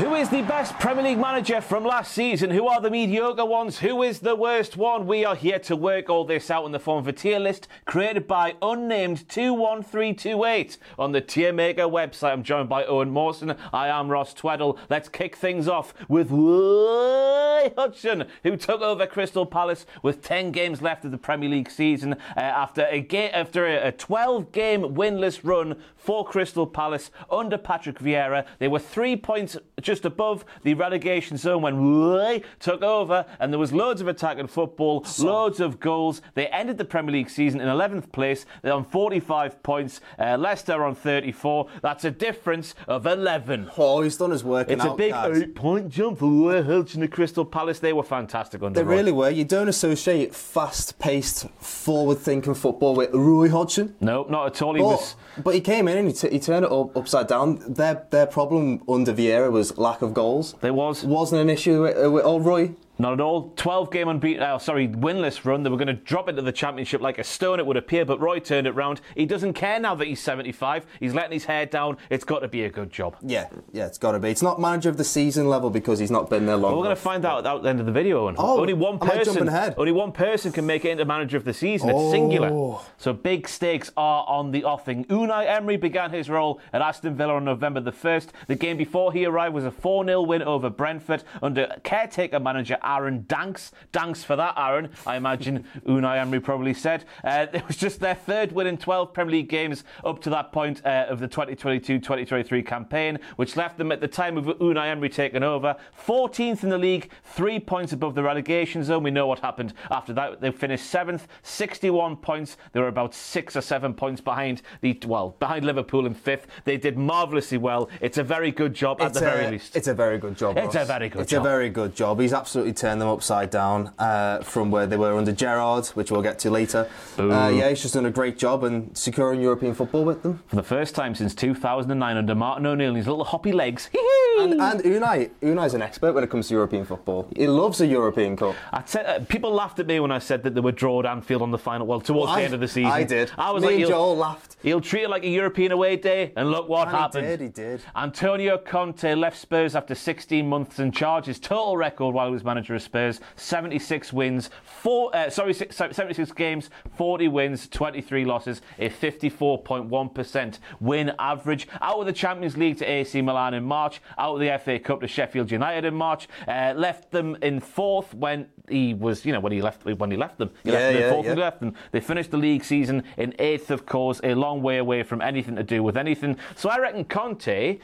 Who is the best Premier League manager from last season? Who are the mediocre ones? Who is the worst one? We are here to work all this out in the form of a tier list created by unnamed 21328 on the Tier Maker website. I'm joined by Owen Mawson. I am Ross Tweddell. Let's kick things off with Roy Hodgson, who took over Crystal Palace with 10 games left of the Premier League season uh, after a ga- after a 12 game winless run for Crystal Palace under Patrick Vieira. They were three points just above the relegation zone when Roy took over, and there was loads of attack attacking football, loads of goals. They ended the Premier League season in 11th place. They're on 45 points. Uh, Leicester on 34. That's a difference of 11. Oh, he's done his work. It's a big eight-point jump for Roy Hodgson at Crystal Palace. They were fantastic under They Roy. really were. You don't associate fast-paced, forward-thinking football with Roy Hodgson. No, not at all. He But, was. but he came in and he, t- he turned it up, upside down. Their their problem under Vieira was lack of goals. There was. Wasn't an issue with, uh, with old Roy. Not at all. 12 game unbeaten, uh, sorry, winless run. They were going to drop into the championship like a stone, it would appear, but Roy turned it round. He doesn't care now that he's 75. He's letting his hair down. It's got to be a good job. Yeah, yeah, it's got to be. It's not manager of the season level because he's not been there long. Well, we're going to find out at the end of the video. Oh, only one person. Only one person can make it into manager of the season. It's Oh. singular. So big stakes are on the offing. Unai Emery began his role at Aston Villa on November the first. The game before he arrived was a 4-0 win over Brentford under caretaker manager Aaron Danks. Danks for that, Aaron. I imagine Unai Emery probably said. Uh, it was just their third win in 12 Premier League games up to that point uh, of the 2022-2023 campaign, which left them at the time of Unai Emery taking over 14th in the league, three points above the relegation zone. We know what happened after that. They finished seventh, 61 points. They were about six or seven points behind the well behind Liverpool in fifth. They did marvellously well. It's a very good job at It's the a, very least. It's a very good job. It's Ross. a very good job. It's job. a very good job. He's absolutely turned them upside down uh, from where they were under Gerrard, which we'll get to later. Uh, yeah, he's just done a great job in securing European football with them. For the first time since 2009 under Martin O'Neill and his little hoppy legs. And, and Unai, Unai's an expert when it comes to European football. He loves a European Cup. I said, uh, people laughed at me when I said that they were draw at Anfield on the final, well, towards the I- end of the season. I did. I was Me like, and Joel laughed. He'll treat it like a European away day, and look what And he happened. did, he did. Antonio Conte left Spurs after 16 months in charge. His total record while he was manager of Spurs: 76 wins, four, uh, sorry, 76 games, 40 wins, 23 losses, a 54.1% win average. Out of the Champions League to AC Milan in March, out of the FA Cup to Sheffield United in March. Uh, left them in fourth when he was, you know, when he left when he left them. He left Yeah, them in yeah, fourth yeah. and left them. They finished the league season in eighth, of course, a long way away from anything to do with anything. So I reckon Conte.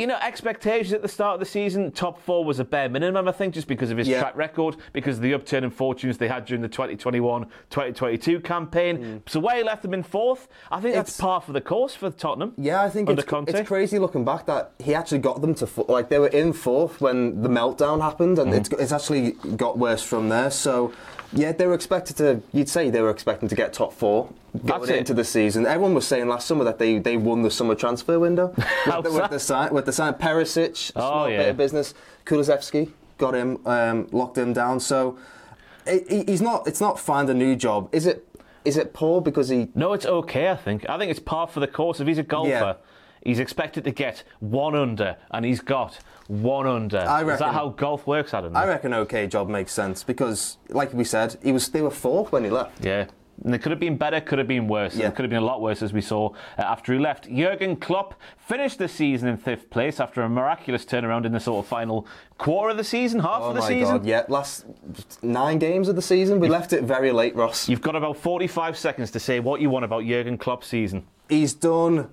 You know, expectations at the start of the season, top four was a bare minimum, I think, just because of his Yeah. track record, because of the upturn in fortunes they had during the 2021 2022 campaign. So, where he left them in fourth, I think that's Mm. It's- par for the course for Tottenham. Yeah, I think it's, it's crazy looking back that he actually got them to like they were in fourth when the meltdown happened, and Mm-hmm. it's actually got worse from there. So, yeah, they were expected to. You'd say they were expecting to get top four going That's it. into the season. Everyone was saying last summer that they, they won the summer transfer window with, the, with the sign with the sign Perisic, Oh, small yeah. bit of business. Kulusevski got him, um, locked him down. So, he- he's not. It's not find a new job. Is it? Is it poor because he No, it's okay, I think. I think it's par for the course. If he's a golfer, Yeah. he's expected to get one under, and he's got one under. I reckon, Is that how golf works, Adam? I reckon okay job makes sense because, like we said, he was they were fourth when he left. Yeah. And it could have been better, could have been worse. Yeah. It could have been a lot worse, as we saw uh, after he left. Jurgen Klopp finished the season in fifth place after a miraculous turnaround in the sort of final quarter of the season, half Oh of the my season. god! Yeah, last nine games of the season, we left it very late, Ross. You've got about 45 seconds to say what you want about Jurgen Klopp's season. He's done.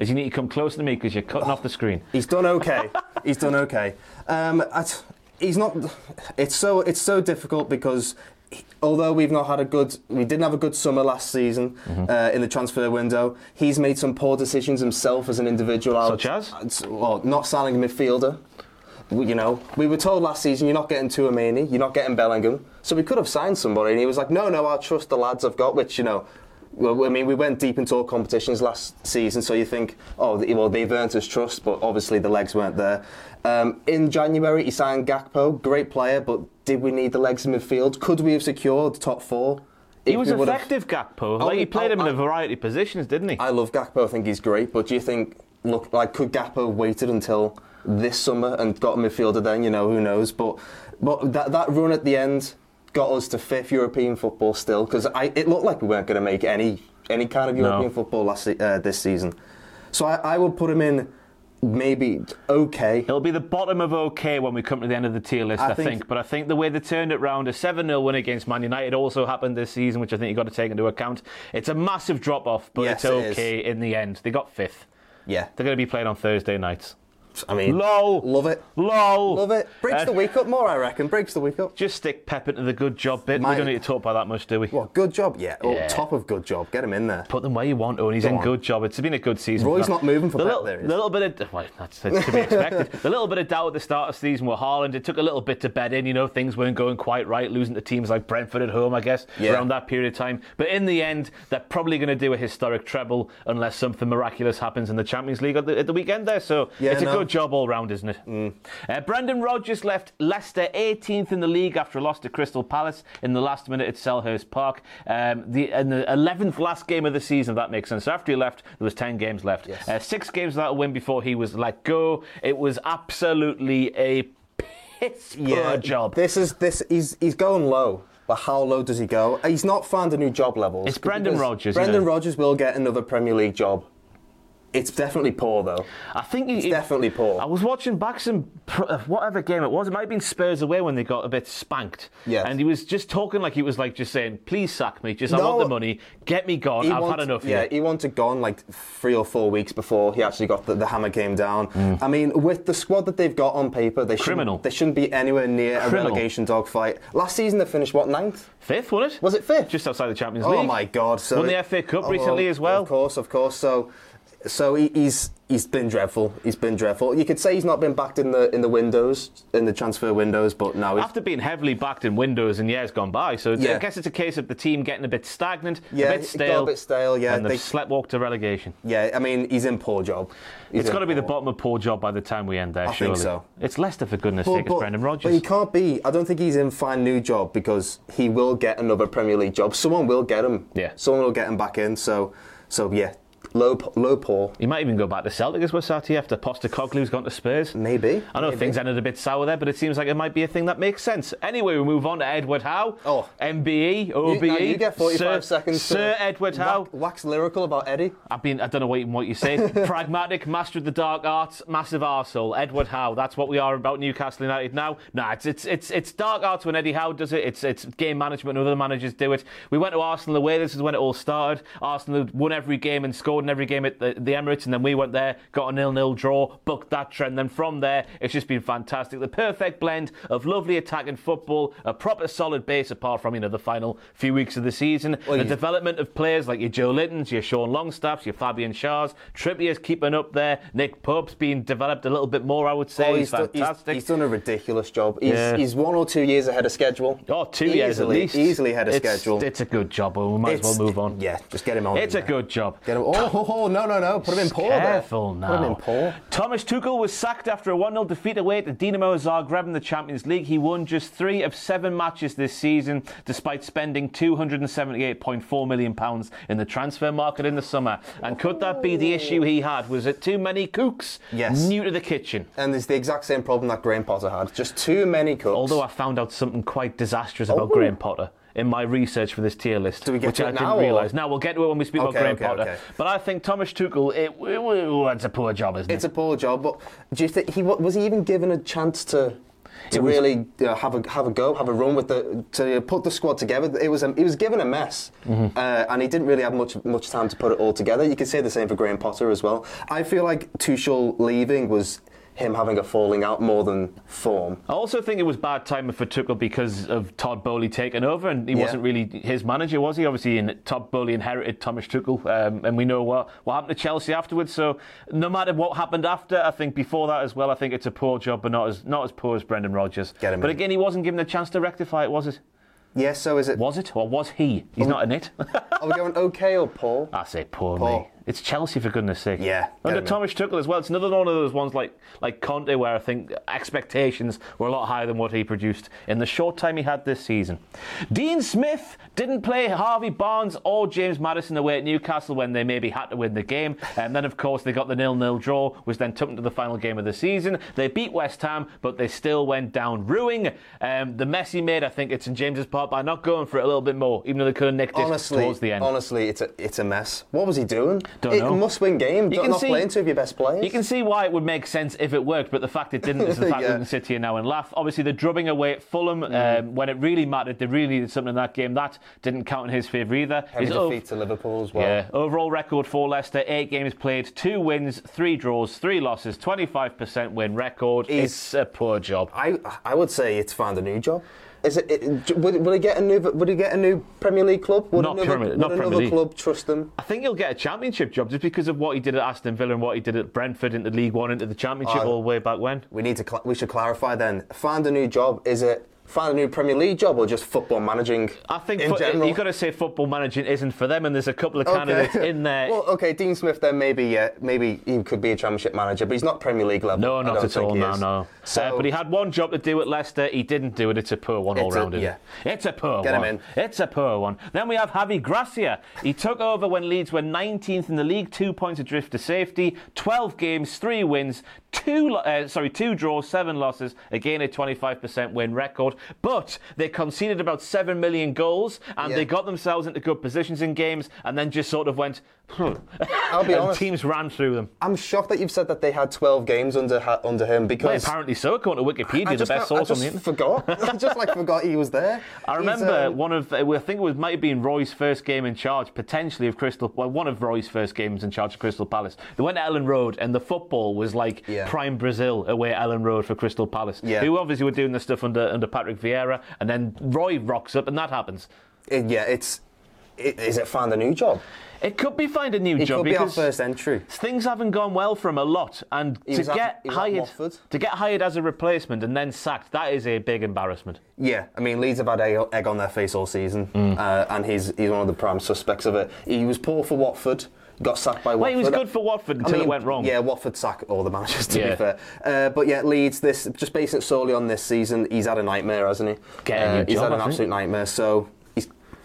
As you need to come closer to me because you're cutting off the screen. He's done okay. he's done okay. Um, he's not. It's so it's so difficult because. Although we've not had a good, we didn't have a good summer last season Mm-hmm. uh, in the transfer window. He's made some poor decisions himself as an individual. Such as? Well, not signing a midfielder. You know, we were told last season you're not getting Tchouaméni, you're not getting Bellingham. So we could have signed somebody, and he was like, "No, no, I'll trust the lads I've got." Which you know, well, I mean, we went deep into all competitions last season, so you think, "Oh, well, they've earned his trust," but obviously the legs weren't there. Um, in January, he signed Gakpo, great player, but did we need the legs in midfield? Could we have secured top four? He was effective, Gakpo. Oh, Like he played oh, him in a I- variety of positions, didn't he? I love Gakpo. I think he's great. But do you think, look, like, could Gakpo waited until this summer and got a midfielder then, you know, who knows. But but that, that run at the end got us to fifth European football still because it looked like we weren't going to make any any kind of European No. football last uh, this season. So I, I would put him in maybe okay. It'll be the bottom of okay when we come to the end of the tier list, I, I think. think- But I think the way they turned it round, a 7 0 win against Man United also happened this season, which I think you've got to take into account. It's a massive drop off, but Yes, it's it okay in the end. They got fifth. Yeah, They're going to be playing on Thursday nights. I mean, Lol. love it, Lol. love it. Breaks Uh, the week up more, I reckon. Breaks the week up. Just stick Pep into the good job bit. Might- we don't need to talk about that much, do we? What good job? Yeah, oh, top of good job. Get him in there. Put them where you want, Owen. He's Go in on. good job. It's been a good season. Roy's not moving for the Pep, little, there the little bit of well, that's, that's to be expected. the little bit of doubt at the start of the season with Haaland. It took a little bit to bed in. You know, things weren't going quite right, losing to teams like Brentford at home, I guess, Yeah. around that period of time. But in the end, they're probably going to do a historic treble unless something miraculous happens in the Champions League at the, at the weekend there. So Yeah, it's a no. Good job all round, isn't it? Uh, Brendan Rodgers left Leicester 18th in the league after a loss to Crystal Palace in the last minute at Selhurst Park. Um, the, in the 11th last game of the season, if that makes sense. So after he left, there was 10 games left. Yes. Uh, six games without a win before he was let go. It was absolutely a piss poor job. This is this. He's he's going low. But how low does he go? He's not found a new job level. It's Brendan Rodgers, Brendan. Rodgers will get another Premier League job. It's definitely poor though. I think he, It's definitely poor. I was watching back some uh, whatever game it was. It might have been Spurs away when they got a bit spanked. Yeah. And he was just talking like he was like just saying, "Please sack me. Just I want the money. Get me gone. I've want- had enough." Yeah, here." he wanted gone like three or four weeks before he actually got the, the hammer game down. I mean, with the squad that they've got on paper, they Mm. Criminal. shouldn't they shouldn't be anywhere near a relegation dogfight. Last season they finished what ninth? Fifth, wasn't it? Was it fifth? Just outside the Champions League. Oh my God! So Won the FA Cup Oh, recently as well. Of course, of course. So, so he, he's he's been dreadful. He's been dreadful. You could say he's not been backed in the in the windows in the transfer windows, but now he's After being heavily backed in windows in years gone by, so it's- I guess it's a case of the team getting a bit stagnant, Yeah, a it bit got a stale, bit stale, yeah, and they've they- sleptwalked to relegation. yeah. I mean, he's in poor job. He's It's got to be the bottom of poor job by the time we end there, I surely. think so. It's Leicester for goodness But- sake. It's but- Brendan But he can't be. I don't think he's in fine new job because he will get another Premier League job. Someone will get him. Yeah. Someone will get him back in. So, so yeah, low, low poor. He might even go back to Celtic as here after Postecoglou's gone to Spurs. Maybe. I know maybe. things ended a bit sour there, but it seems like it might be a thing that makes sense. Anyway, we move on to Edward Howe. Oh. MBE, OBE. You, you get 45 Sir, seconds. Sir Edward Howe. Wax, wax lyrical about Eddie. I've been, I don't know what, even what you say. Pragmatic, master of the dark arts, massive arsehole. Edward Howe. That's what we are about Newcastle United now. Nah, it's it's it's, it's dark arts when Eddie Howe does it. It's it's game management when other managers do it. We went to Arsenal away. This is when it all started. Arsenal won every game and scored in every game at the, the Emirates, and then we went there, got a nil-nil draw, booked that trend. Then from there, it's just been fantastic. The perfect blend of lovely attacking football, a proper solid base, apart from you know the final few weeks of the season. Well, the development of players like your Joelintons, your Sean Longstaffs, your Fabian Schärs, Trippier's keeping up there. Nick Pope's being developed a little bit more, I would say. Oh, he's, done, he's, fantastic. he's done a ridiculous job. He's, Yeah. he's one or two years ahead of schedule. Oh, two years at least. Easily ahead of it's, schedule. It's a good job, but we might It's- as well move on. Yeah, just get him on. It's a there. good job. Get him. Oh, oh, oh, no, no, no. Put him in poor there. Careful now. Put him in poor. Thomas Tuchel was sacked after a 1 0 defeat away to Dinamo Zagreb in the Champions League. He won just three of seven matches this season, despite spending £278.4 million in the transfer market in the summer. And could that be the issue he had? Was it too many cooks Yes. new to the kitchen? And there's the exact same problem that Graham Potter had. Just too many cooks. Although I found out something quite disastrous about Oh. Graham Potter in my research for this tier list, Do we get which I didn't realise. Now we'll get to it when we speak Okay, about Graham okay, Potter. okay. But I think Thomas Tuchel, it, it, it, it's a poor job, isn't it? it's a poor job, but do you think he was he even given a chance to to was- really uh, have a have a go, have a run with the to put the squad together? It was a, he was given a mess, Mm-hmm. uh, and he didn't really have much much time to put it all together. You could say the same for Graham Potter as well. I feel like Tuchel leaving was him having a falling out more than form. I also think it was bad timing for Tuchel because of Todd Boehly taking over, and he Yeah. wasn't really his manager, was he? Obviously, in, Todd Boehly inherited Thomas Tuchel, um, and we know what, what happened to Chelsea afterwards. So, no matter what happened after, I think before that as well, I think it's a poor job, but not as not as poor as Brendan Rodgers. But in. again, he wasn't given a chance to rectify it, was it? Yes, so is it? Was it, or was he? He's not in it. Are we going okay or poor? I say poor, Poor. me. It's Chelsea for goodness sake. Yeah, Under. Thomas Tuchel as well. It's another one of those ones like like Conte, where I think expectations were a lot higher than what he produced in the short time he had this season. Dean Smith didn't play Harvey Barnes or James Maddison away at Newcastle when they maybe had to win the game, and then of course they got the nil-nil draw, which then took them to the final game of the season. They beat West Ham, but they still went down ruining. Um, the mess he made, I think, it's in James's part by not going for it a little bit more, even though they could have nicked it towards the end. honestly, it's a it's a mess. What was he doing? Don't it, know. must-win game. You can not see- playing two of your best players. You can see why it would make sense if it worked, but the fact it didn't is the fact Yeah. we can sit here now and laugh. Obviously, the drubbing away at Fulham, Mm. um, when it really mattered, they really needed something in that game. That didn't count in his favour either. Heavy His defeat ov- to Liverpool as well. yeah, overall record for Leicester: eight games played, two wins, three draws, three losses, twenty-five percent win record. He's- it's a poor job. I I would say it's found a new job. Is it, it would, would he get a new would he get a new Premier League club? Would Not another, Premier- not Premier another League. club trust them? I think he'll get a championship job just because of what he did at Aston Villa and what he did at Brentford into League One, into the championship Oh. all the way back when. We need to we should clarify then. Find a new job. Is it find a new Premier League job or just football managing? I think in fo- general. you've got to say football managing isn't for them, and there's a couple of candidates in there. Well, okay, Dean Smith then maybe yeah, maybe he could be a Championship manager, but he's not Premier League level. No, not at all. No, no. So, Uh, but he had one job to do at Leicester. He didn't do it. It's a poor one all round. yeah. It's a poor Get him one. in. It's a poor one. Then we have Javi Gracia. He took over when Leeds were 19th in the league, two points adrift to safety, 12 games, three wins, two uh, sorry, two draws, seven losses. Again, a 25% win record. But they conceded about seven million goals, and Yeah. they got themselves into good positions in games, and then just sort of went. Hmm. I'll be and honest. teams ran through them. I'm shocked that you've said that they had 12 games under under him Well, because apparently so, according to Wikipedia, I the best source on the just internet. forgot. I just like forgot he was there. I remember um, one of, I think it was might have been Roy's first game in charge, potentially of Crystal. Well, one of Roy's first games in charge of Crystal Palace. They went to Elland Road, and the football was like Yeah. Prime Brazil away at Elland Road for Crystal Palace. Yeah. Who obviously were doing the stuff under under Patrick Vieira, and then Roy rocks up, and that happens. it- yeah, it's. It, is it find a new job? It could be find a new It job could be our first entry. things haven't gone well for him a lot, and He to get at hired to get hired as a replacement and then sacked, that is a big embarrassment. Yeah, I mean Leeds have had egg, egg on their face all season, Mm. uh, and he's he's one of the prime suspects of it. He was poor for Watford. Got sacked by Well, he was good for Watford I until mean, it went wrong. Yeah, Watford sack all the managers to Yeah. be fair. Uh, but yeah, Leeds. This just basing it solely on this season. He's had a nightmare, hasn't he? Get Uh, he's job, had an I absolute nightmare. So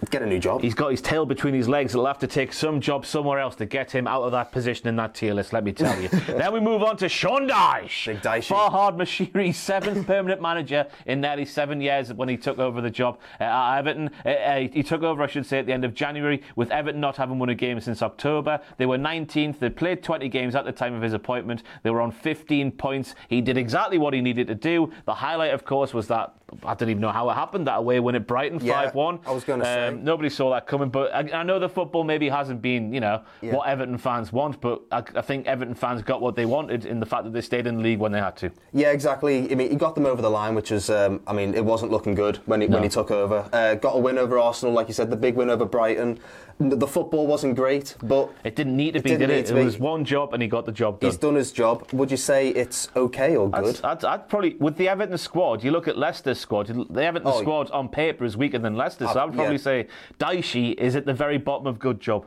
get a new job. He's got his tail between his legs. He'll have to take some job somewhere else to get him out of that position in that tier list, let me tell you. then we move on to Sean Dyche. Big Dyche. Farhad Moshiri's seventh permanent manager in nearly seven years when he took over the job uh, at Everton. Uh, uh, he took over, I should say, at the end of January, with Everton not having won a game since October. They were 19th. They played 20 games at the time of his appointment. They were on 15 points. He did exactly what he needed to do. The highlight, of course, was that I don't even know how it happened. That away win at Brighton, Yeah, 5 1. I was gonna say. Nobody saw that coming, but I, I know the football maybe hasn't been, you know, Yeah. what Everton fans want, but I, I think Everton fans got what they wanted in the fact that they stayed in the league when they had to. Yeah, exactly. I mean, he got them over the line, which was, um, I mean, it wasn't looking good when he, No. when he took over. Uh, got a win over Arsenal, like you said, the big win over Brighton. The football wasn't great, but It didn't need to be, didn't did it? It was one job and he got the job done. he's done his job. Would you say it's okay or good? I'd, I'd, I'd probably, with the Everton squad, you look at Leicester's squad, the Everton Oh, squad on paper is weaker than Leicester, so I would probably yeah. say Daishi is at the very bottom of good job.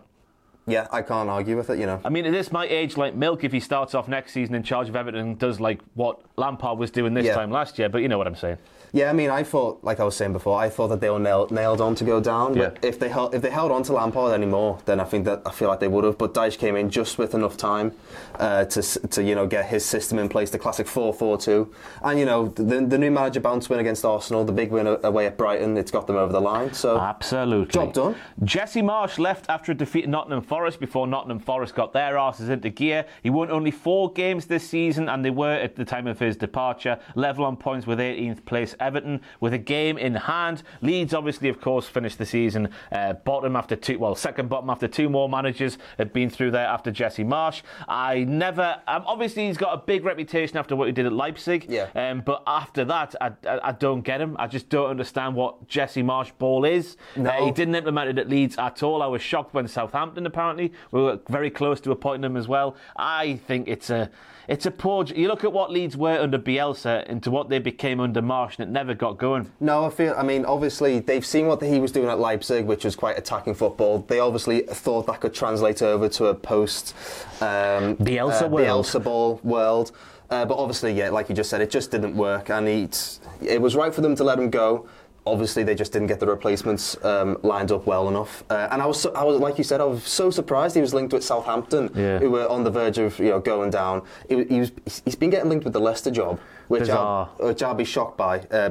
Yeah, I can't argue with it, you know. I mean, this might age like milk if he starts off next season in charge of Everton and does like what Lampard was doing this Yeah. time last year, but you know what I'm saying. Yeah, I mean, I thought, like I was saying before, I thought that they were nailed, nailed on to go down. But if they held, if they held on to Lampard anymore, then I think that I feel like they would have. But Dyche came in just with enough time uh, to to you know get his system in place, the classic 4-4-2, and you know the, the new manager bounce win against Arsenal, the big win away at Brighton, it's got them over the line. So Absolutely. Job done. Jesse Marsch left after a defeat at Nottingham Forest before Nottingham Forest got their asses into gear. He won only four games this season, and they were, at the time of his departure, level on points with 18th place Everton, with a game in hand. Leeds, obviously, of course, finished the season uh, bottom after two, well, second bottom after two more managers had been through there after Jesse Marsch. I never, um, obviously, he's got a big reputation after what he did at Leipzig. Yeah. Um, but after that, I, I, I don't get him. I just don't understand what Jesse Marsch ball is. No. Uh, he didn't implement it at Leeds at all. I was shocked when Southampton apparently. We were very close to appointing him as well. I think it's a it's a poor. You look at what Leeds were under Bielsa into what they became under Marsch, and it never got going. No, I feel. I mean, obviously they've seen what he was doing at Leipzig, which was quite attacking football. They obviously thought that could translate over to a post um, Bielsa uh, world. Bielsa ball world. Uh, but obviously, yeah, like you just said, it just didn't work, and it, it was right for them to let him go. Obviously, they just didn't get the replacements um, lined up well enough. Uh, and I was, so, I was, like you said, I was so surprised he was linked with Southampton, Yeah. who were on the verge of you know going down. He, he was, he's been getting linked with the Leicester job, which I'll, which I'll be shocked by. Uh,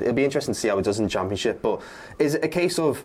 it'll be interesting to see how he does in the Championship. But is it a case of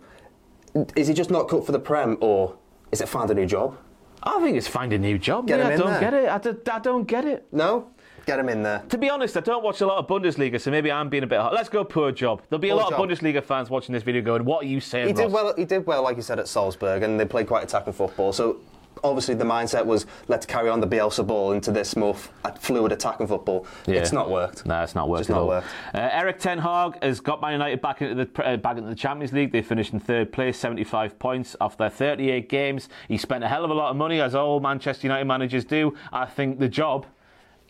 is he just not cut for the Prem, or is it find a new job? I think it's find a new job. Get Yeah, him I in don't there. get it. I, do, I don't get it. No, get him in there. To be honest, I don't watch a lot of Bundesliga, so maybe I'm being a bit hard. Let's go poor job. There'll be a lot job. of Bundesliga fans watching this video going, "What are you saying?" He did well. He did well, like you said, at Salzburg, and they played quite attacking football. So. Obviously, the mindset was let's carry on the Bielsa ball into this more f- fluid attacking football. Yeah. It's not worked. No, it's not worked at not all. worked. Uh, Erik ten Hag has got Man United back into the uh, back into the Champions League. They finished in third place, 75 points off their 38 games. He spent a hell of a lot of money, as all Manchester United managers do. I think the job.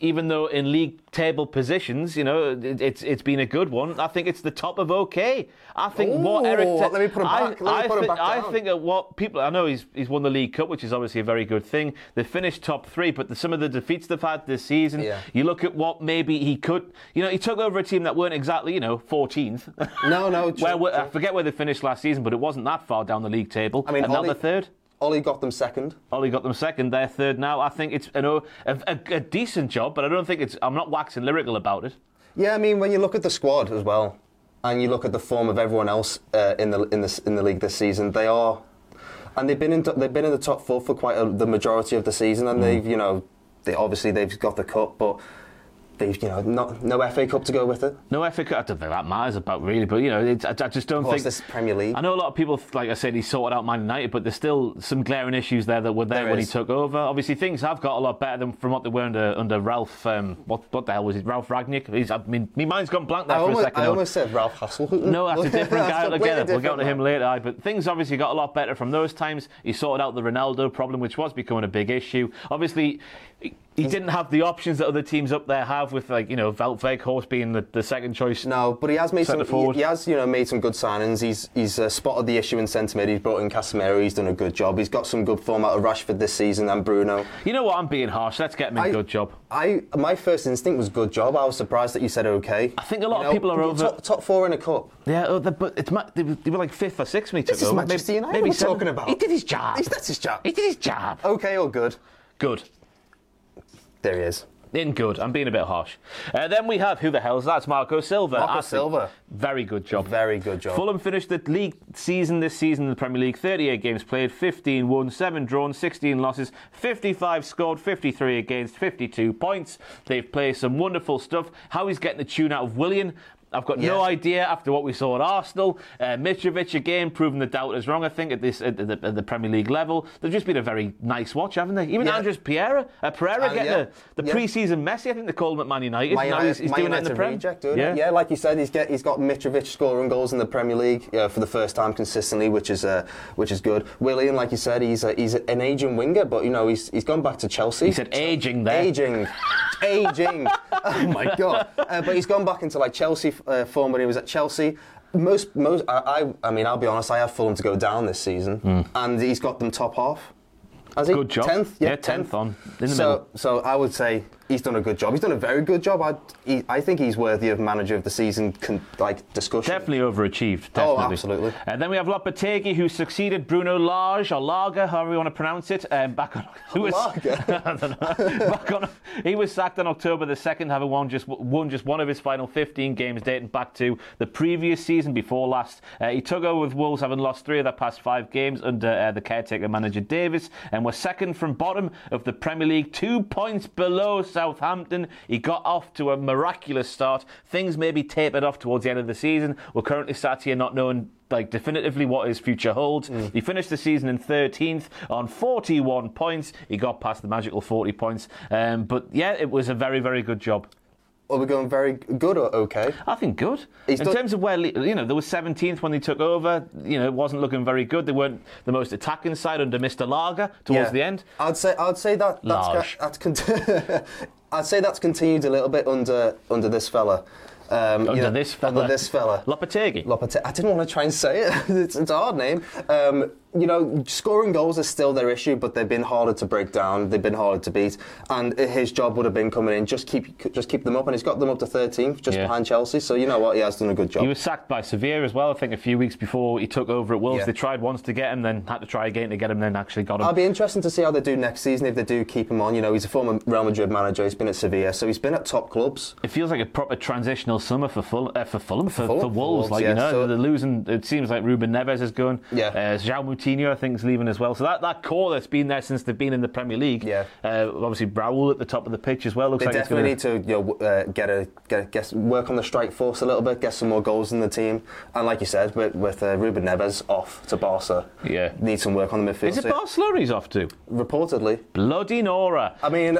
Even though in league table positions, you know, it, it's it's been a good one. I think it's the top of okay. I think what Ooh, Eric. let me put him I- back. Let me I put him back I think at what people I know he's he's won the League Cup, which is obviously a very good thing. They finished top three, but the, some of the defeats they've had this season, Yeah. you look at what maybe he could. You know, he took over a team that weren't exactly you know 14th. No, no. true, where we- I forget where they finished last season, but it wasn't that far down the league table. I mean, and Ollie- third. Ollie got them second. Ollie got them second. They're third now. I think it's an, a, a, a decent job, but I don't think it's. I'm not waxing lyrical about it. Yeah, I mean, when you look at the squad as well, and you look at the form of everyone else uh, in the in the in the league this season, they are, and they've been in they've been in the top four for quite a, the majority of the season, Mm. and they've you know, they obviously they've got the cup, but they've you know not no FA Cup to go with it. No FA Cup. I don't think that matters about really, but you know, it's, I, I just don't think this Premier League. I know a lot of people, like I said, he sorted out Man United, but there's still some glaring issues there that were there, There when is. he took over. Obviously, things have got a lot better than from what they were under under Ralph. Um, what what the hell was it? Ralf Rangnick. He's, I mean, my mind's gone blank there I for almost, a second. I almost said Ralph Hasselhoff. No, that's a different guy altogether. We'll get to him later. later. aye, But things obviously got a lot better from those times. He sorted out the Ronaldo problem, which was becoming a big issue. Obviously, he, didn't have the options that other teams up there have, with like you know Wout Weghorst being the, the second choice. No, but he has made some. He, he has, you know, made some good signings. He's he's uh, spotted the issue in centre mid. He's brought in Casemiro. He's done a good job. He's got some good form out of Rashford this season and Bruno. You know what? I'm being harsh. Let's get him I- good job. I my first instinct was good job. I was surprised that you said okay. I think a lot You of people are over- top, top four in a cup. Yeah, oh, but it's they, were, like fifth or sixth he took This is. Manchester maybe, United maybe we're seventh. talking about. He did his job. He's- that's his job. He did his job. Okay or good? Good. There he is. In good. I'm being a bit harsh. Uh, then we have who the hell's that? That's Marco Silva. Marco I Silva. Very good job. Very good job. Fulham finished the league season this season in the Premier League. 38 games played, 15 won, 7 drawn, 16 losses, 55 scored, 53 against, 52 points. They've played some wonderful stuff. How he's getting the tune out of Willian. I've got no idea after what we saw at Arsenal. Uh, Mitrovic again proving the doubters wrong. I think at this at the, at the Premier League level, they've just been a very nice watch, haven't they? Even Yeah. Andreas Pereira, uh, Pereira Uh, getting yeah. the Yeah. pre-season Messi. I think they called him at Man United. Man now he's, he's doing it in the United Prem. reject, yeah. yeah, like you said, he's get he's got Mitrovic scoring goals in the Premier League uh, for the first time consistently, which is uh, which is good. Willian, like you said, he's he's an aging winger, but you know he's he's gone back to Chelsea. He said aging there. Aging, aging. oh my god! Uh, but he's gone back into like Chelsea uh, form when he was at Chelsea. Most, most. I, I, I mean, I'll be honest. I have Fulham to go down this season, and he's got them top half. Has he? Good job. Tenth, Yeah, 10th on, in the so, middle. so I would say he's done a good job. He's done a very good job. I, he, I think he's worthy of manager of the season, con, like discussion. Definitely overachieved. Oh, absolutely. And then we have Lopetegui, who succeeded Bruno Lage or Lager, however you want to pronounce it. Um, back on, who was, Lager? I don't know. back on, he was sacked on October the second, having won just won just one of his final 15 games, dating back to the previous season before last. Uh, he took over with Wolves, having lost three of their past five games under uh, the caretaker manager Davis, and was second from bottom of the Premier League, two points below Southampton. He got off to a miraculous start. Things maybe tapered off towards the end of the season. We're currently sat here not knowing like definitively what his future holds. He finished the season in 13th on 41 points. He got past the magical 40 points. Um, but yeah, it was a very, very good job. Are we going very good or okay? I think good. He's in done- terms of where you know they were 17th when they took over. You know, it wasn't looking very good. They weren't the most attacking side under Mr. Lager towards Yeah. the end. I'd say I'd say that that's that's con- I'd say that's continued a little bit under under this fella. Um, you Under know, this fella. Under this fella. Lopetegui. Lopete- I didn't want to try and say it. it's, it's a hard name. Um, you know, scoring goals is still their issue, but they've been harder to break down. They've been harder to beat, and his job would have been coming in just keep just keep them up, and he's got them up to 13th, just Yeah. behind Chelsea. So you know what, he has done a good job. He was sacked by Sevilla as well. I think a few weeks before he took over at Wolves, Yeah. they tried once to get him, then had to try again to get him, then actually got him. I'll be interested to see how they do next season if they do keep him on. You know, he's a former Real Madrid manager. He's been at Sevilla, so he's been at top clubs. It feels like a proper transitional summer for Ful- uh, for Fulham, for, Fulham, for Wolves. Like yeah, you know, so- they're losing. It seems like Ruben Neves is going. Yeah. Uh, Moutinho, I think, is leaving as well. So that, that core that's been there since they've been in the Premier League. Yeah. Uh, obviously, Raul at the top of the pitch as well. Looks They like definitely need to you know, uh, get a get, get work on the strike force a little bit, get some more goals in the team, and like you said, with, with uh, Ruben Neves off to Barca, Yeah. need some work on the midfield. Is it Barcelona he's off to? reportedly, Bloody Nora. I mean,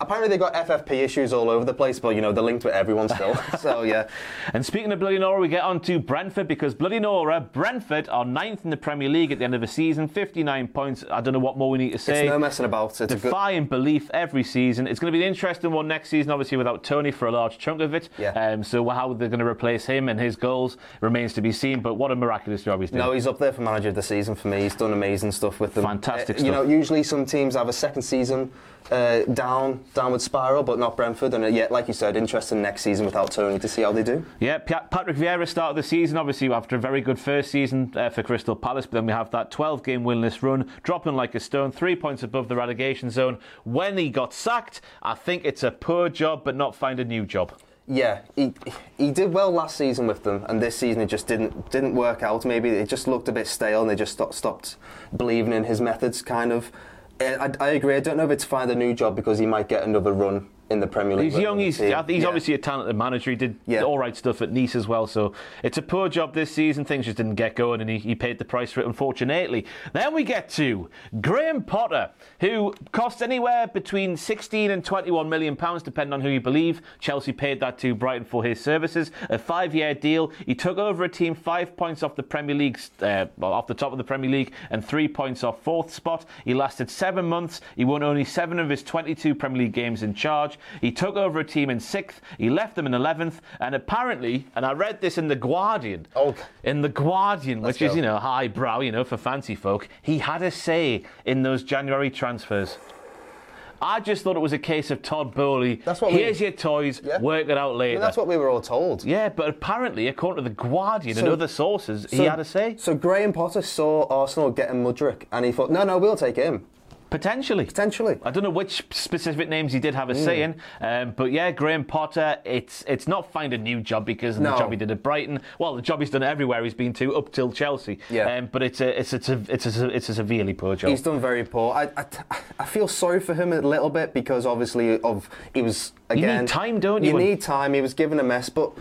apparently they've got FFP issues all over the place, but you know they're linked with everyone still. so yeah, And speaking of Bloody Nora, we get on to Brentford because Bloody Nora, Brentford are ninth in the Premier League at the end of the season, 59 points. I don't know what more we need to say. it's no messing about. It's a good, defying belief every season. It's going to be an interesting one next season, obviously without Tony for a large chunk of it. Yeah. Um, so how they're going to replace him and his goals remains to be seen. But what a miraculous job he's doing. No, he's up there for manager of the season for me. He's done amazing stuff with them. Fantastic Uh, You know, usually some teams have a second season uh, down, downward spiral, but not Brentford. And uh, yet, like you said, interesting next season without Tony to see how they do. Yeah, Pa- Patrick Vieira started the season obviously after a very good first season uh, for Crystal Palace, but then we have that 12-game winless run, dropping like a stone, three points above the relegation zone. When he got sacked, I think it's a poor job, but not find a new job. Yeah, he he did well last season with them, and this season it just didn't didn't work out. Maybe it just looked a bit stale, and they just stopped, stopped believing in his methods. Kind of. Uh, I, I agree. I don't know if it's find a new job because he might get another run in the Premier League. He's young. He's, team. I think he's Yeah. obviously a talented manager. He did Yeah. all right stuff at Nice as well. So it's a poor job this season. Things just didn't get going, and he, he paid the price for it, unfortunately. Then we get to Graham Potter, who cost anywhere between 16 and 21 million pounds, depending on who you believe. Chelsea paid that to Brighton for his services. A five-year deal. He took over a team five points off the Premier League, uh, off the top of the Premier League, and three points off fourth spot. He lasted seven months. He won only seven of his 22 Premier League games in charge. He took over a team in sixth. He left them in 11th. And apparently, and I read this in The Guardian, Oh. in The Guardian, which is, you know, highbrow, you know, for fancy folk, he had a say in those January transfers. I just thought it was a case of Todd Boehly. That's what we- Here's your toys, Yeah. work it out I later. mean, that's what we were all told. yeah, but apparently, according to The Guardian and other sources, he had a say. So Graham Potter saw Arsenal getting Mudryk, and he thought, no, no, we'll take him. Potentially. Potentially. I don't know which specific names he did have a Hmm. say in, um, but yeah, Graham Potter. It's it's not find a new job because of the job he did at Brighton. Well, the job he's done everywhere he's been to up till Chelsea. Yeah. Um, but it's a it's a, it's a it's a it's a severely poor job. He's done very poor. I, I, I feel sorry for him a little bit because obviously of he was need again. time, don't you, You need time. He was given a mess, but.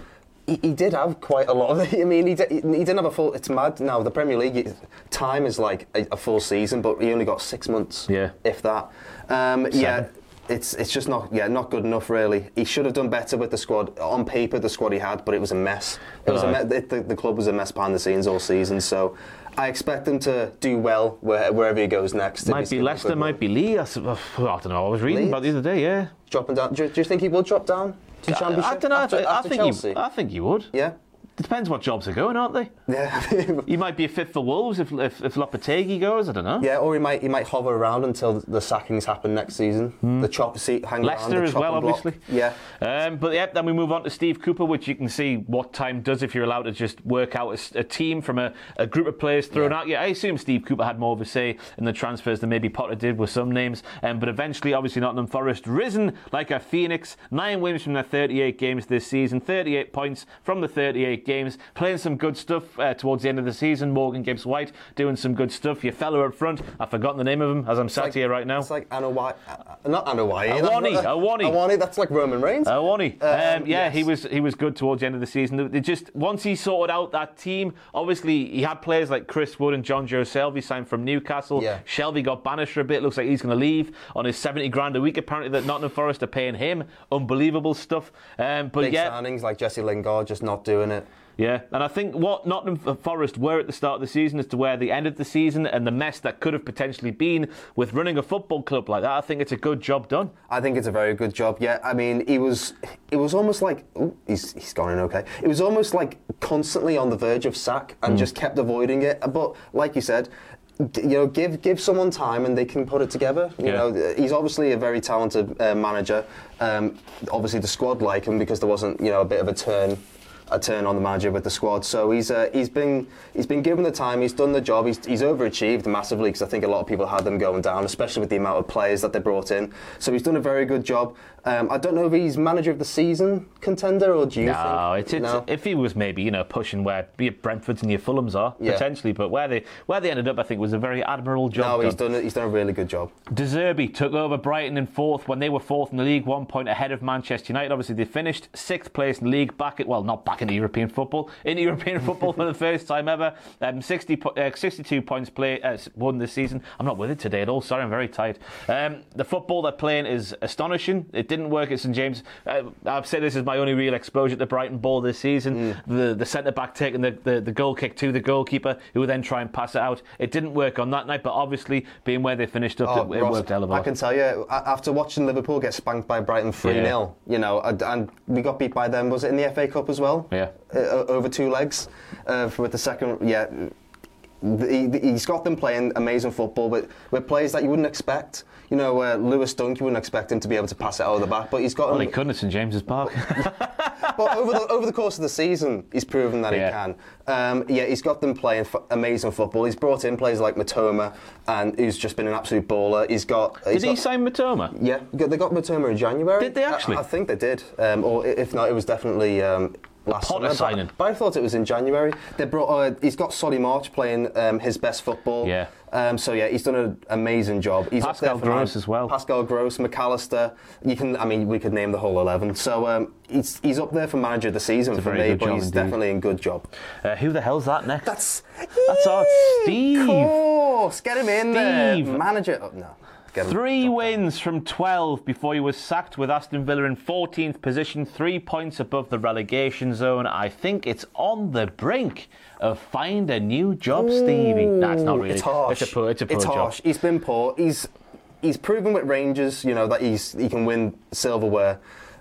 He, he did have quite a lot of it. I mean, he, did, he didn't have a full. It's mad now. The Premier League time is like a, a full season, but he only got six months. Yeah. if that. Um, yeah, it's it's just not yeah not good enough really. He should have done better with the squad on paper. The squad he had, but it was a mess. It was a me- the, the club was a mess behind the scenes all season. So I expect him to do well where, wherever he goes next. might be Leicester, might be Lee. I don't know. I was reading Leeds? about the other day. Yeah. dropping down. Do, do you think he will drop down to? I don't know. After, I think Chelsea? you. I think you would. yeah, Depends what jobs are going, aren't they? yeah, You might be a fit for Wolves if if, if Lopetegui goes. I don't know. yeah. Or he might he might hover around until the sackings happen next season. The chopper seat hang around. Leicester the as well, obviously. Yeah. Um, but yeah, then we move on to Steve Cooper, which you can see what time does if you're allowed to just work out a team from a, a group of players thrown Yeah. out. Yeah, I assume Steve Cooper had more of a say in the transfers than maybe Potter did with some names. Um, but eventually, obviously, Nottingham Forest risen like a phoenix. Nine wins from their 38 games this season, 38 points from the 38 eight games, playing some good stuff uh, towards the end of the season. Morgan Gibbs White doing some good stuff. Your fellow up front, I've forgotten the name of him as I'm sat like- here right now. It's like Anawai, uh, not Anawai. Awani, Awani. Awani, that's like Roman Reigns. Awani. Um, Um, yeah, he was he was good towards the end of the season. They just once he sorted out that team, obviously he had players like Chris Wood and Jonjo Shelvey signed from Newcastle. Yeah. Shelvey got banished for a bit. Looks like he's going to leave on his seventy grand a week. Apparently, that Nottingham Forest are paying him. Unbelievable stuff. Um, but Big yeah, signings like Jesse Lingard just not doing it. Yeah, and I think what Nottingham Forest were at the start of the season as to where the end of the season and the mess that could have potentially been with running a football club like that. I think it's a good job done. I think it's a very good job. Yeah, I mean, he was. It was almost like ooh, he's he's gone in okay. It was almost like constantly on the verge of sack and just kept avoiding it. But like you said. You know, give give someone time and they can put it together. You Yeah. know, he's obviously a very talented uh, manager. Um, obviously, the squad like him because there wasn't you know a bit of a turn a turn on the manager with the squad. So he's uh, he's been he's been given the time. He's done the job. He's, he's overachieved massively because I think a lot of people had them going down, especially with the amount of players that they brought in. So he's done a very good job. Um, I don't know if he's manager of the season contender or do you No, think? it's, it's no? if he was maybe you know pushing where Brentford's and your Fulhams are Yeah. potentially, but where they where they ended up, I think was a very admirable job. no, he's done. done. He's done a really good job. De Zerbi took over Brighton in fourth when they were fourth in the league, one point ahead of Manchester United. Obviously, they finished sixth place in the league, back at well, not back in European football, in European football for the first time ever. Um, 60, po- uh, 62 points play uh, won this season. I'm not with it today at all. Sorry, I'm very tired. Um, the football they're playing is astonishing. It didn't work at St James. Uh, I've said this is my only real exposure to Brighton ball this season. The the centre back taking the, the, the goal kick to the goalkeeper, who would then try and pass it out. It didn't work on that night, but obviously being where they finished up, Oh, it, it Ross, worked hell of a I can tell you, after watching Liverpool get spanked by Brighton 3 0, you know, and we got beat by them, was it in the FA Cup as well? Yeah. Uh, over two legs uh, with the second, yeah. He, he's got them playing amazing football with, with players that you wouldn't expect. You know, uh, Lewis Dunk, you wouldn't expect him to be able to pass it out of the back, but he's got Well, them. he couldn't at St James's Park. but over the over the course of the season, he's proven that Yeah. he can. Um, yeah, he's got them playing f- amazing football. He's brought in players like Mitoma, and who's just been an absolute baller. He's got. Did he's he got, sign Mitoma? Yeah, they got Mitoma in January. Did they actually? I, think they did. Um, or if not, it was definitely. Um, Last Potter summer, but- signing. But, I thought it was in January. They brought. Uh, he's got Solly March playing um, his best football. Yeah. Um, so yeah, he's done an amazing job. He's Pascal Gross as well. Pascal Gross, McAllister. You can. I mean, we could name the whole eleven. So um, he's he's up there for manager of the season for me. But he's indeed. definitely in good job. Uh, who the hell's that next? That's That's our Steve. Of course, get him in there. Manager. Oh, no. Get. Three wins from 12 before he was sacked with Aston Villa in 14th position, three points above the relegation zone. I think it's on the brink of find a new job, Stevie. That's not really. It's harsh. It's a poor, it's a poor It's job. harsh. He's been poor. He's he's proven with Rangers, you know, that he's he can win silverware.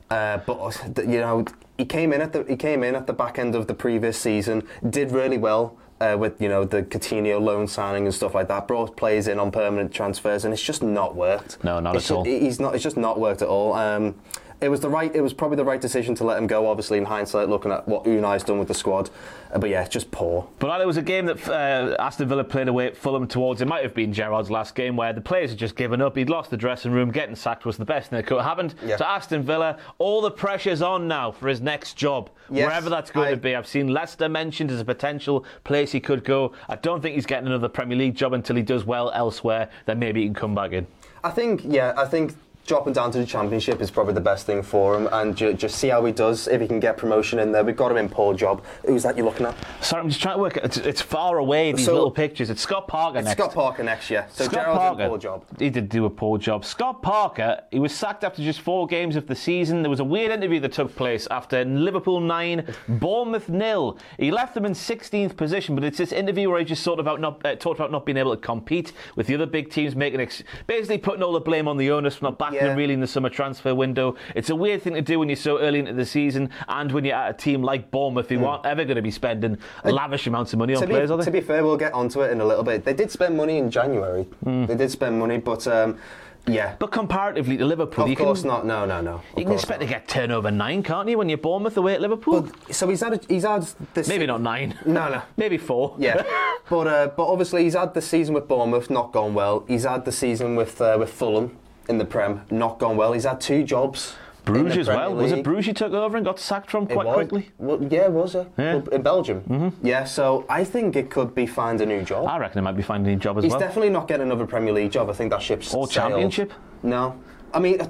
Uh, but you know, he came in at the he came in at the back end of the previous season, did really well. Uh, with you know the Coutinho loan signing and stuff like that, brought players in on permanent transfers, and it's just not worked. No, not It's at all. He's not. It's just not worked at all. Um, it was the right. It was probably the right decision to let him go. Obviously, in hindsight, looking at what Unai's done with the squad, uh, but yeah, just poor. But it was a game that uh, Aston Villa played away at Fulham towards. It might have been Gerrard's last game where the players had just given up. He'd lost the dressing room. Getting sacked was the best thing that could have happened Yeah. to Aston Villa. All the pressure's on now for his next job, Yes, wherever that's going I- to be. I've seen Leicester mentioned as a potential place he could go. I don't think he's getting another Premier League job until he does well elsewhere. Then maybe he can come back in. I think, yeah, I think dropping down to the Championship is probably the best thing for him, and ju- just see how he does. If he can get promotion in there, we've got him in Paul Job. Who's that you're looking at? Sorry, I'm just trying to work. It's, it's far away. These So- little pictures. It's Scott Parker It's next. Scott Parker next year. So Scott Gerald's Parker, in Paul Job. he did do a poor job. Scott Parker, he was sacked after just four games of the season. There was a weird interview that took place after Liverpool 9, Bournemouth nil. He left them in 16th position, but it's this interview where he just sort of about not, uh, talked about not being able to compete with the other big teams, making ex- basically putting all the blame on the owners for not backing Yeah. really in the summer transfer window. It's a weird thing to do when you're so early into the season and when you're at a team like Bournemouth who aren't ever going to be spending lavish amounts of money on be, players, are they? to be fair, we'll get onto it in a little bit. They did spend money in January. Hmm. They did spend money, but um, yeah. but comparatively to Liverpool, of you course can, not. No, no, no. Of You can expect not. to get turnover nine, can't you, when you're Bournemouth away at Liverpool? But, so he's had a, he's had this. Maybe not nine. No, no. Maybe four. Yeah, but uh, but obviously he's had the season with Bournemouth not gone well. He's had the season with uh, with Fulham in the Prem not gone well. He's had two jobs. Bruges as well. Premier Was it Bruges he took over and got sacked from It quite quickly? Well, yeah, was it? Yeah. Mm-hmm. In Belgium. Yeah, so I think it could be find a new job. I reckon it might be finding a new job as He's well. He's definitely not getting another Premier League job. I think that ship's Or sailed. Championship? No, I mean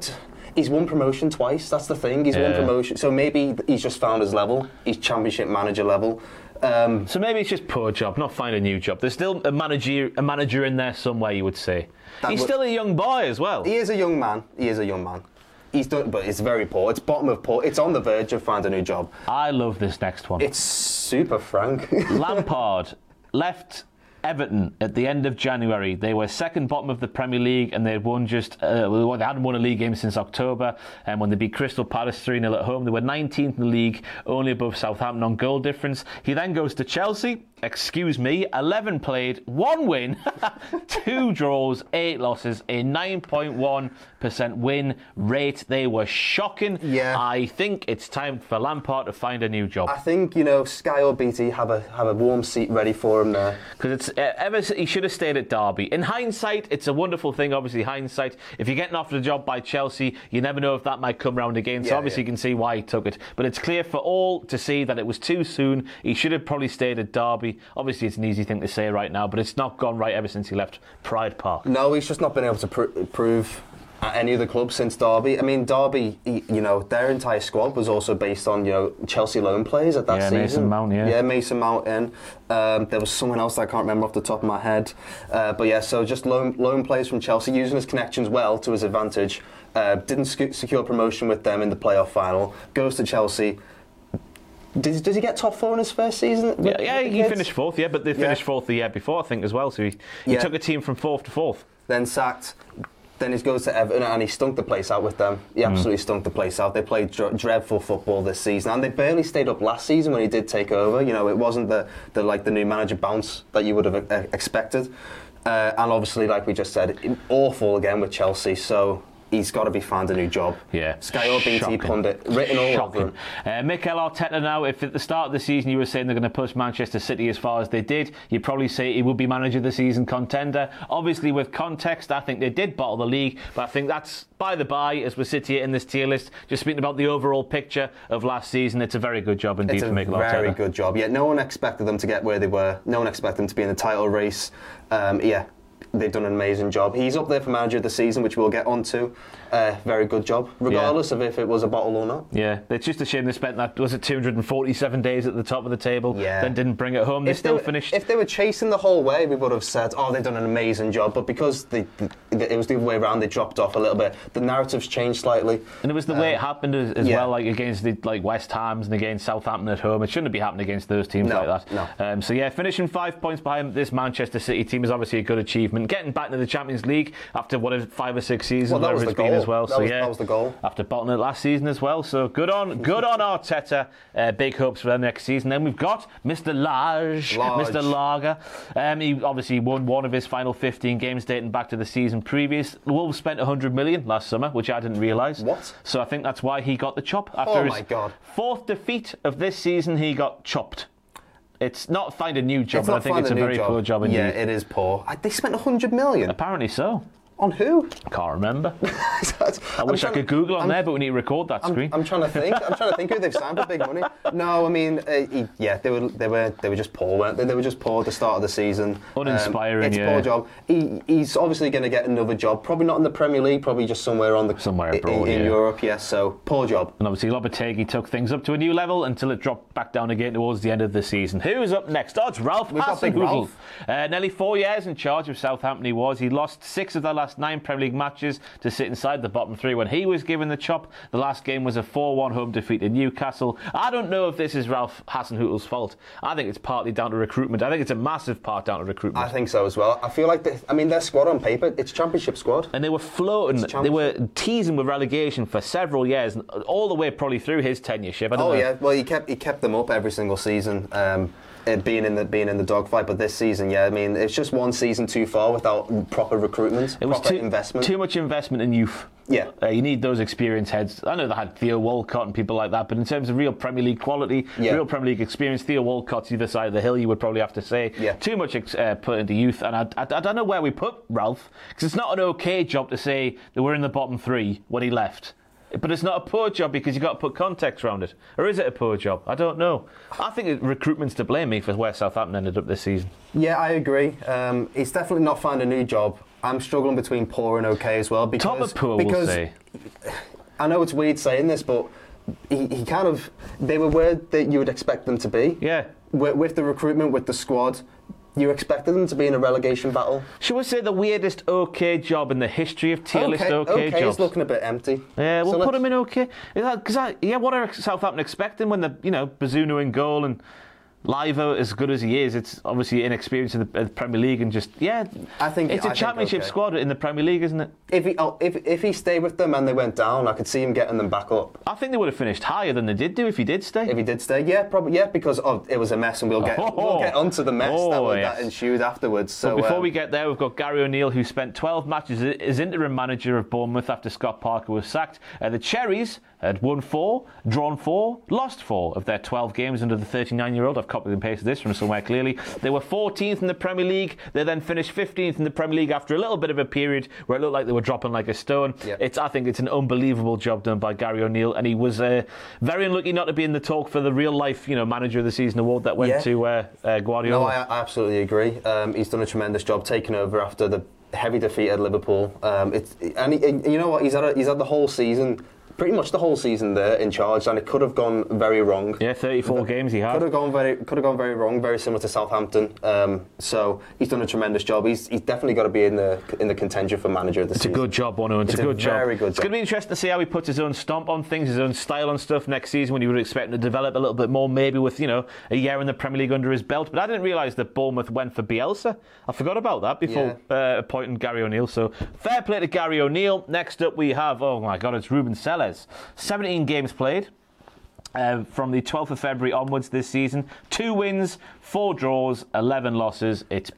he's won promotion twice. That's the thing. He's won promotion, so maybe he's just found his level. He's Championship manager level. Um, So maybe it's just poor job, not find a new job. There's still a manager, a manager in there somewhere. You would say he's would- still a young boy as well. he is a young man. He is a young man. He's done, but it's very poor. It's bottom of poor. It's on the verge of finding a new job. I love this next one. It's super frank. Lampard left Everton at the end of January. They were second bottom of the Premier League and they had won just, uh, they hadn't won a league game since October. And when they beat Crystal Palace 3 0 at home, they were 19th in the league, only above Southampton on goal difference. He then goes to Chelsea. Excuse me, 11 played, one win, two draws, eight losses, a 9.1% win rate. They were shocking. Yeah. I think it's time for Lampard to find a new job. I think you know Sky or BT have a have a warm seat ready for him there. Because it's uh, ever he should have stayed at Derby. In hindsight, it's a wonderful thing. Obviously, hindsight. If you're getting offered a job by Chelsea, you never know if that might come round again. So Yeah, obviously, yeah. you can see why he took it. But it's clear for all to see that it was too soon. He should have probably stayed at Derby. Obviously, it's an easy thing to say right now, but it's not gone right ever since he left Pride Park. No, he's just not been able to pr- prove at any other club since Derby. I mean, Derby, you know, their entire squad was also based on you know Chelsea loan players at that Yeah, season. Mason Mount, yeah. yeah, Mason Mount. In um, there was someone else that I can't remember off the top of my head, uh, but yeah, so just loan loan players from Chelsea using his connections well to his advantage. Uh, didn't sec- secure promotion with them in the playoff final. Goes to Chelsea. Did, did he get top four in his first season? with- Yeah, yeah, he kids? finished fourth, yeah, but they Yeah. finished fourth the year before, I think, as well. So he, he Yeah. took a team from fourth to fourth. then sacked. Then he goes to Everton and he stunk the place out with them. He Hmm. absolutely stunk the place out. They played dr- dreadful football this season, and they barely stayed up last season when he did take over. You know, it wasn't the, the like the new manager bounce that you would have uh, expected. Uh, and obviously, like we just said, awful again with Chelsea. So he's got to be found a new job. Yeah. Sky or BT Shocking. pundit written all over Shocking. him. Uh, Mikel Arteta now, if at the start of the season you were saying they're going to push Manchester City as far as they did, you'd probably say he would be manager of the season contender. Obviously, with context, I think they did bottle the league, but I think that's by the by as we sit here in this tier list. Just speaking about the overall picture of last season, it's a very good job indeed It's for a Mikel very good job. Yeah, no one expected them to get where they were. No one expected them to be in the title race. Um, yeah, they've done an amazing job. He's up there for manager of the season, which we'll get onto. Uh, very good job, regardless of if it was a bottle or not. Yeah, it's just a shame they spent that was it 247 days at the top of the table, Yeah. then didn't bring it home. They If still were, finished. If they were chasing the whole way, we would have said, "Oh, they've done an amazing job." But because they, it was the other way around, they dropped off a little bit. The narrative's changed slightly. And it was the way it happened as, as yeah. well, like against the like West Hams and against Southampton at home. It shouldn't be happening against those teams No, like that. no. Um, so yeah, finishing five points behind this Manchester City team is obviously a good achievement. Getting back to the Champions League after what five or six seasons, Well, that was it's the been goal. as well. That so was- yeah, that was the goal. After bottoming it last season as well. So good on, good on Arteta. Uh, big hopes for them next season. Then we've got Mr. Lage, Lage. Mr. Lager. Um, he obviously won one of his final 15 games dating back to the season previous. The Wolves spent 100 million last summer, which I didn't realise. What? So I think that's why he got the chop. After Oh his God. fourth defeat of this season, he got chopped. It's not find a new job, but I think it's a very poor job indeed. Yeah, it is poor. I, they spent 100 million Apparently so. On who? Can't remember. I wish I could Google on there, but we need to record that screen. I'm trying to think. I'm trying to think who they've signed for big money. No, I mean, uh, he- yeah, they were they were they were just poor, weren't they? They were just poor at the start of the season. Um, Uninspiring, it's yeah. poor job. He, he's obviously going to get another job. Probably not in the Premier League. Probably just somewhere on the Somewhere abroad, in, yeah. Europe. Yes. so poor job. And obviously, Lopetegui took things up to a new level until it dropped back down again towards the end of the season. Who's up next? Oh, it's Ralph We've got big. Ralph. Uh, nearly four years in charge of Southampton he was. He lost six of the last nine Premier League matches to sit inside the bottom three when he was given the chop. The last game was a 4-1 home defeat to Newcastle. I don't know if this is Ralph Hasenhüttl's fault. I think it's partly down to recruitment. I think it's a massive part down to recruitment. I think so as well. I feel like they, I mean their squad on paper, it's Championship squad. and they were floating. They were teasing with relegation for several years, all the way probably through his tenureship. Oh know. yeah, well he kept he kept them up every single season. Um, it being in the being in the dogfight, but this season, yeah, I mean, it's just one season too far without proper recruitment, It was proper too, investment. too much investment in youth. Yeah. Uh, you need those experienced heads. I know they had Theo Walcott and people like that, but in terms of real Premier League quality, Yeah. real Premier League experience, Theo Walcott's either side of the hill, you would probably have to say. Yeah. Too much ex- uh, put into youth, and I, I, I don't know where we put Ralph, because it's not an okay job to say that we're in the bottom three when he left. But it's not a poor job because you've got to put context around it. Or is it a poor job? I don't know. I think recruitment's to blame me for where Southampton ended up this season. Yeah, I agree. Um, he's definitely not found a new job. I'm struggling between poor and okay as well because Top of poor, we'll say. I know it's weird saying this, but he, he kind of they were where that you would expect them to be. Yeah. With, with the recruitment, with the squad, you expected them to be in a relegation battle. Should we say the weirdest okay job in the history of tier list okay, okay jobs? looking a bit empty. Yeah, we'll So put let's- him in okay. Because yeah, what are Southampton expecting when the you know Bazunu in goal and Livo as good as he is? It's obviously inexperienced in the, Premier League and just yeah. I think- it's a I championship okay. squad in the Premier League, isn't it? If he oh, if if he stayed with them and they went down, I could see him getting them back up. I think they would have finished higher than they did do if he did stay. If he did stay, yeah, probably yeah, because oh, it was a mess, and we'll get Oh. we'll get onto the mess that, Oh, was- yes. that ensued afterwards. So But before um, we get there, we've got Gary O'Neill, who spent 12 matches as interim manager of Bournemouth after Scott Parker was sacked. Uh, the Cherries had won four, drawn four, lost four of their 12 games under the 39 year old. I've copied and pasted this from somewhere clearly. They were 14th in the Premier League. They then finished 15th in the Premier League after a little bit of a period where it looked like they were dropping like a stone. It's, I think it's an unbelievable job done by Gary O'Neill, and he was uh, very unlucky not to be in the talk for the real life, you know, manager of the season award that went Yeah. to uh, uh, Guardiola. No, I, I absolutely agree. Um, he's done a tremendous job taking over after the heavy defeat at Liverpool. Um, it's, and he, you know what? He's had a, he's had the whole season, pretty much the whole season there in charge, and it could have gone very wrong. yeah, 34 games he had. Could have gone very, could have gone very wrong. Very similar to Southampton. Um, so he's done a tremendous job. He's, he's definitely got to be in the in the contention for manager of the season. It's a good job, Bono. It's, It's a a good job. very good It's job. going to be interesting to see how he puts his own stomp on things, his own style on stuff next season when you would expect him to develop a little bit more, maybe with, you know, a year in the Premier League under his belt. But I didn't realise that Bournemouth went for Bielsa. I forgot about that before uh, appointing Gary O'Neill. So fair play to Gary O'Neill. Next up, we have, oh my God, it's Ruben Sellés. 17 games played. Uh, from the 12th of February onwards this season, two wins, four draws, 11 losses. It's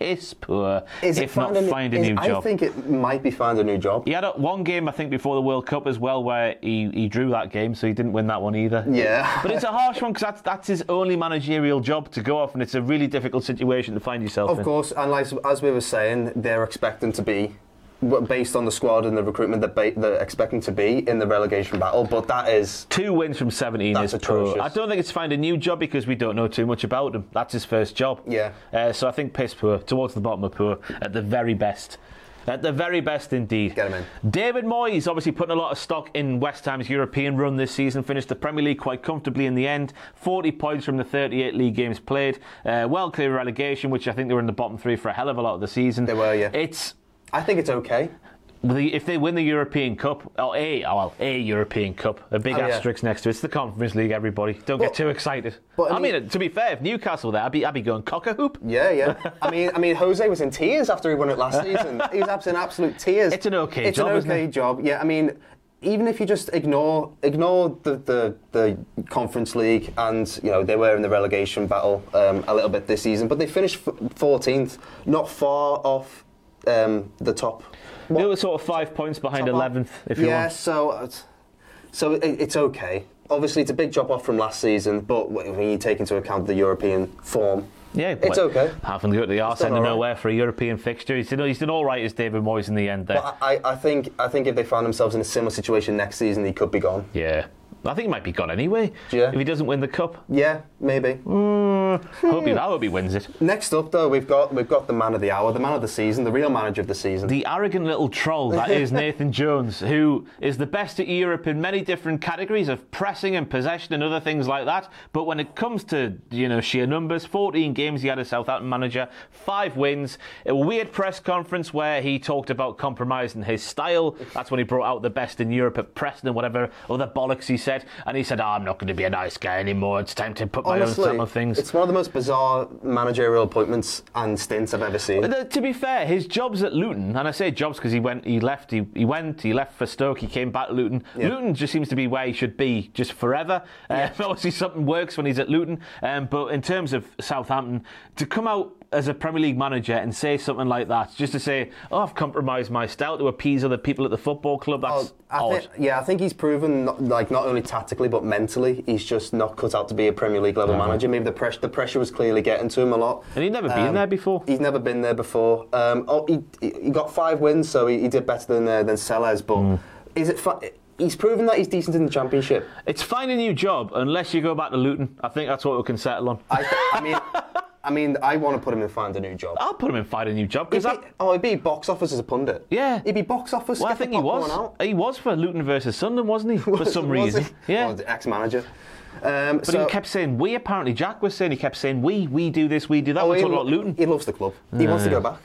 piss poor, Is it if not a- find a is- new job. I think it might be found a new job. He had a, one game, I think, before the World Cup as well, where he, he drew that game, so he didn't win that one either. Yeah. But it's a harsh one because that's, that's his only managerial job to go off, and it's a really difficult situation to find yourself Of in. course, and like, as we were saying, they're expecting to be, based on the squad and the recruitment, they're, ba- they're expecting to be in the relegation battle. But that is, Two wins from 17 That's is poor. atrocious. I don't think it's find a new job because we don't know too much about him. That's his first job. Yeah. Uh, so I think piss poor, towards the bottom of poor, at the very best. At the very best indeed. Get him in. David Moyes obviously putting a lot of stock in West Ham's European run this season. Finished the Premier League quite comfortably in the end. 40 points from the 38 league games played. Uh, well clear relegation, which I think they were in the bottom three for a hell of a lot of the season. They were, yeah. It's I think it's okay. the, if they win the European Cup, or a oh, well, a European Cup, a big Oh, yeah. asterisk next to it. It's the Conference League. Everybody, don't But- get too excited. but I I mean, mean- to be fair, if Newcastle were there, I'd be, I'd be going cock a hoop. Yeah, yeah. I mean, I mean, Jose was in tears after he won it last season. He was in absolute tears. It's an okay it's job, an isn't okay it? job. Yeah, I mean, even if you just ignore ignore the, the, the Conference League and you know they were in the relegation battle um, a little bit this season, but they finished fourteenth, not far off um, the top. They were sort of five points behind 11th, if you yeah, want. so so it, it's okay. Obviously, it's a big drop off from last season, but when you take into account the European form, Yeah, it's okay. Having to go to the arse end of right. nowhere for a European fixture. He's done, he's done all right as David Moyes in the end there. But I, I think I think if they found themselves in a similar situation next season, he could be gone. yeah. I think he might be gone anyway. Yeah. If he doesn't win the cup, Yeah, maybe. he, I hope he wins it. Next up, though, we've got we've got the man of the hour, the man of the season, the real manager of the season. The arrogant little troll that is Nathan Jones, who is the best at Europe in many different categories of pressing and possession and other things like that. But when it comes to you know sheer numbers, 14 games he had as Southampton manager, five wins. A weird press conference where he talked about compromising his style. That's when he brought out the best in Europe at Preston and whatever other bollocks he said. And he said, oh, "I'm not going to be a nice guy anymore. It's time to put Honestly, stamp things." it's one of the most bizarre managerial appointments and stints I've ever seen. But, uh, to be fair, his jobs at Luton, and I say jobs because he went, he left, he, he went, he left for Stoke, he came back to Luton. Yeah. Luton just seems to be where he should be, just forever. Uh, obviously, something works when he's at Luton, um, but in terms of Southampton, to come out as a Premier League manager and say something like that, just to say, "Oh, I've compromised my style to appease other people at the football club," that's I odd. think, yeah, I think he's proven not, like not only tactically but mentally, he's just not cut out to be a Premier League level manager. Maybe the pressure the pressure was clearly getting to him a lot. And he'd never been Um, there before. He's never been there before. Um, oh, he, he got five wins, so he, he did better than uh, than Sellés. But Hmm. is it? Fi- he's proven that he's decent in the championship. It's find a new job unless you go back to Luton. I think that's what we can settle on. I, I mean, I mean, I want to put him in find a new job. I'll put him in find a new job He'd because be, oh, he'd be box office as a pundit. Yeah. he'd be box office. well, I get the think he popcorn was. out. He was for Luton versus Sunderland, wasn't he? For Was- some was reason. he? Yeah. The ex-manager. Um, But so, he kept saying we. Apparently, Jack was saying he kept saying we. We do this. We do that. oh, We're talking lo- about Luton. he loves the club. He wants to go back.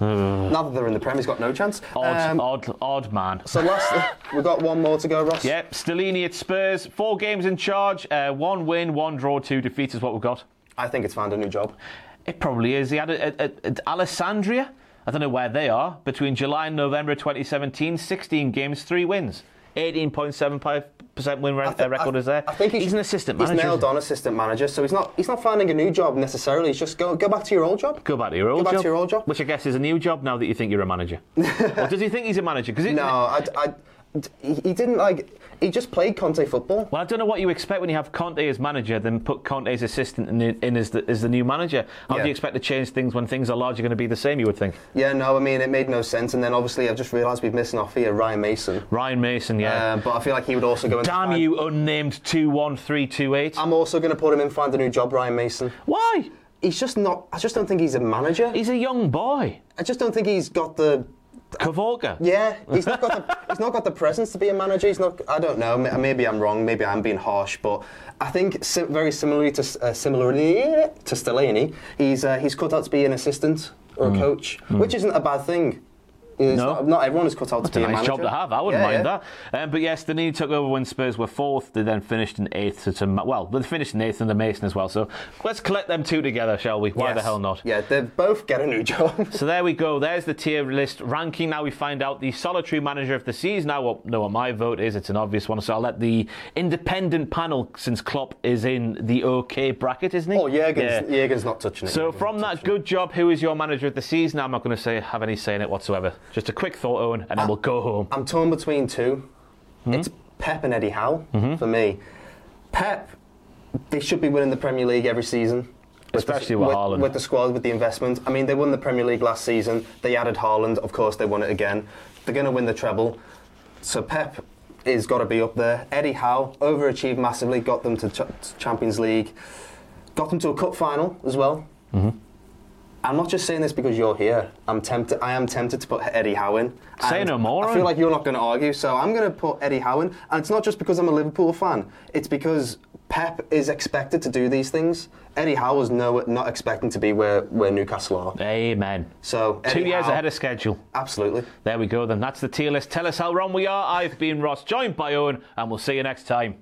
now that they're in the Prem, he's got no chance. Odd, Um, odd, odd man. So last, we've got one more to go, Ross. Yep, Stellini at Spurs. Four games in charge. Uh, one win, one draw, two defeats is what we've got. I think it's found a new job. It probably is. He had it at, at Alessandria. I don't know where they are. Between July and November 2017, 16 games, three wins. 18.75% win re- uh, record I- is there. I think he he's an assistant manager. He's nailed on assistant manager, so he's not he's not finding a new job necessarily. He's just go go back to your old job. Go back to your old Go back job. to your old job. Which I guess is a new job now that you think you're a manager. or does he think he's a manager? Because No, I, I- he didn't like. He just played Conte football. Well, I don't know what you expect when you have Conte as manager, then put Conte as assistant in, in as, the, as the new manager. How Yeah. do you expect to change things when things are largely going to be the same, you would think? Yeah, no, I mean it made no sense. And then obviously I've just realised we've missing off here Ryan Mason. Ryan Mason, yeah. Um, but I feel like he would also go. Into Damn find- you, unnamed 21328. I'm also going to put him in find a new job, Ryan Mason. Why? He's just not. I just don't think he's a manager. He's a young boy. I just don't think he's got the. Kavorka. Yeah, he's not got the. he's not got the presence to be a manager. He's not. I don't know. Maybe I'm wrong. Maybe I'm being harsh, but I think very similarly to uh, similarly to Stellini, he's uh, he's cut out to be an assistant or a coach, which isn't a bad thing. It's No. not, not everyone is cut out to a be a nice manager. job to have. I wouldn't Yeah, mind yeah. that. Um, but yes, the Danini took over when Spurs were fourth. They then finished in eighth. To, to, well, they finished in eighth under Mason as well. So let's collect them two together, shall we? Why the hell not? Yeah, they both get a new job. So there we go. There's the tier list ranking. Now we find out the solitary manager of the season. Now, well, know what my vote is. It's an obvious one. So I'll let the independent panel, since Klopp is in the OK bracket, isn't he? oh, Jurgen's, Yeah. Jurgen's not touching it. So Jurgen's from that good job, who is your manager of the season? I'm not going to say have any say in it whatsoever. Just a quick thought, Owen, and then we'll go home. I'm torn between 2 Hmm? It's Pep and Eddie Howe Mm-hmm. for me. Pep, they should be winning the Premier League every season. With the- Especially with Haaland. With the squad, with the investment. I mean, they won the Premier League last season. They added Haaland. Of course, they won it again. They're going to win the treble. So Pep is got to be up there. Eddie Howe overachieved massively, got them to ch- Champions League, got them to a cup final as well. Mm-hmm. I'm not just saying this because you're here. I'm tempted. I am tempted to put Eddie Howe in. Say no more, I feel eh? like you're not going to argue, so I'm going to put Eddie Howe in. And it's not just because I'm a Liverpool fan. It's because Pep is expected to do these things. Eddie Howe was no, not expecting to be where, where Newcastle are. Amen. So Two years Howe- ahead of schedule. Absolutely. There we go then. That's the tier list. Tell us how wrong we are. I've been Ross, joined by Owen, and we'll see you next time.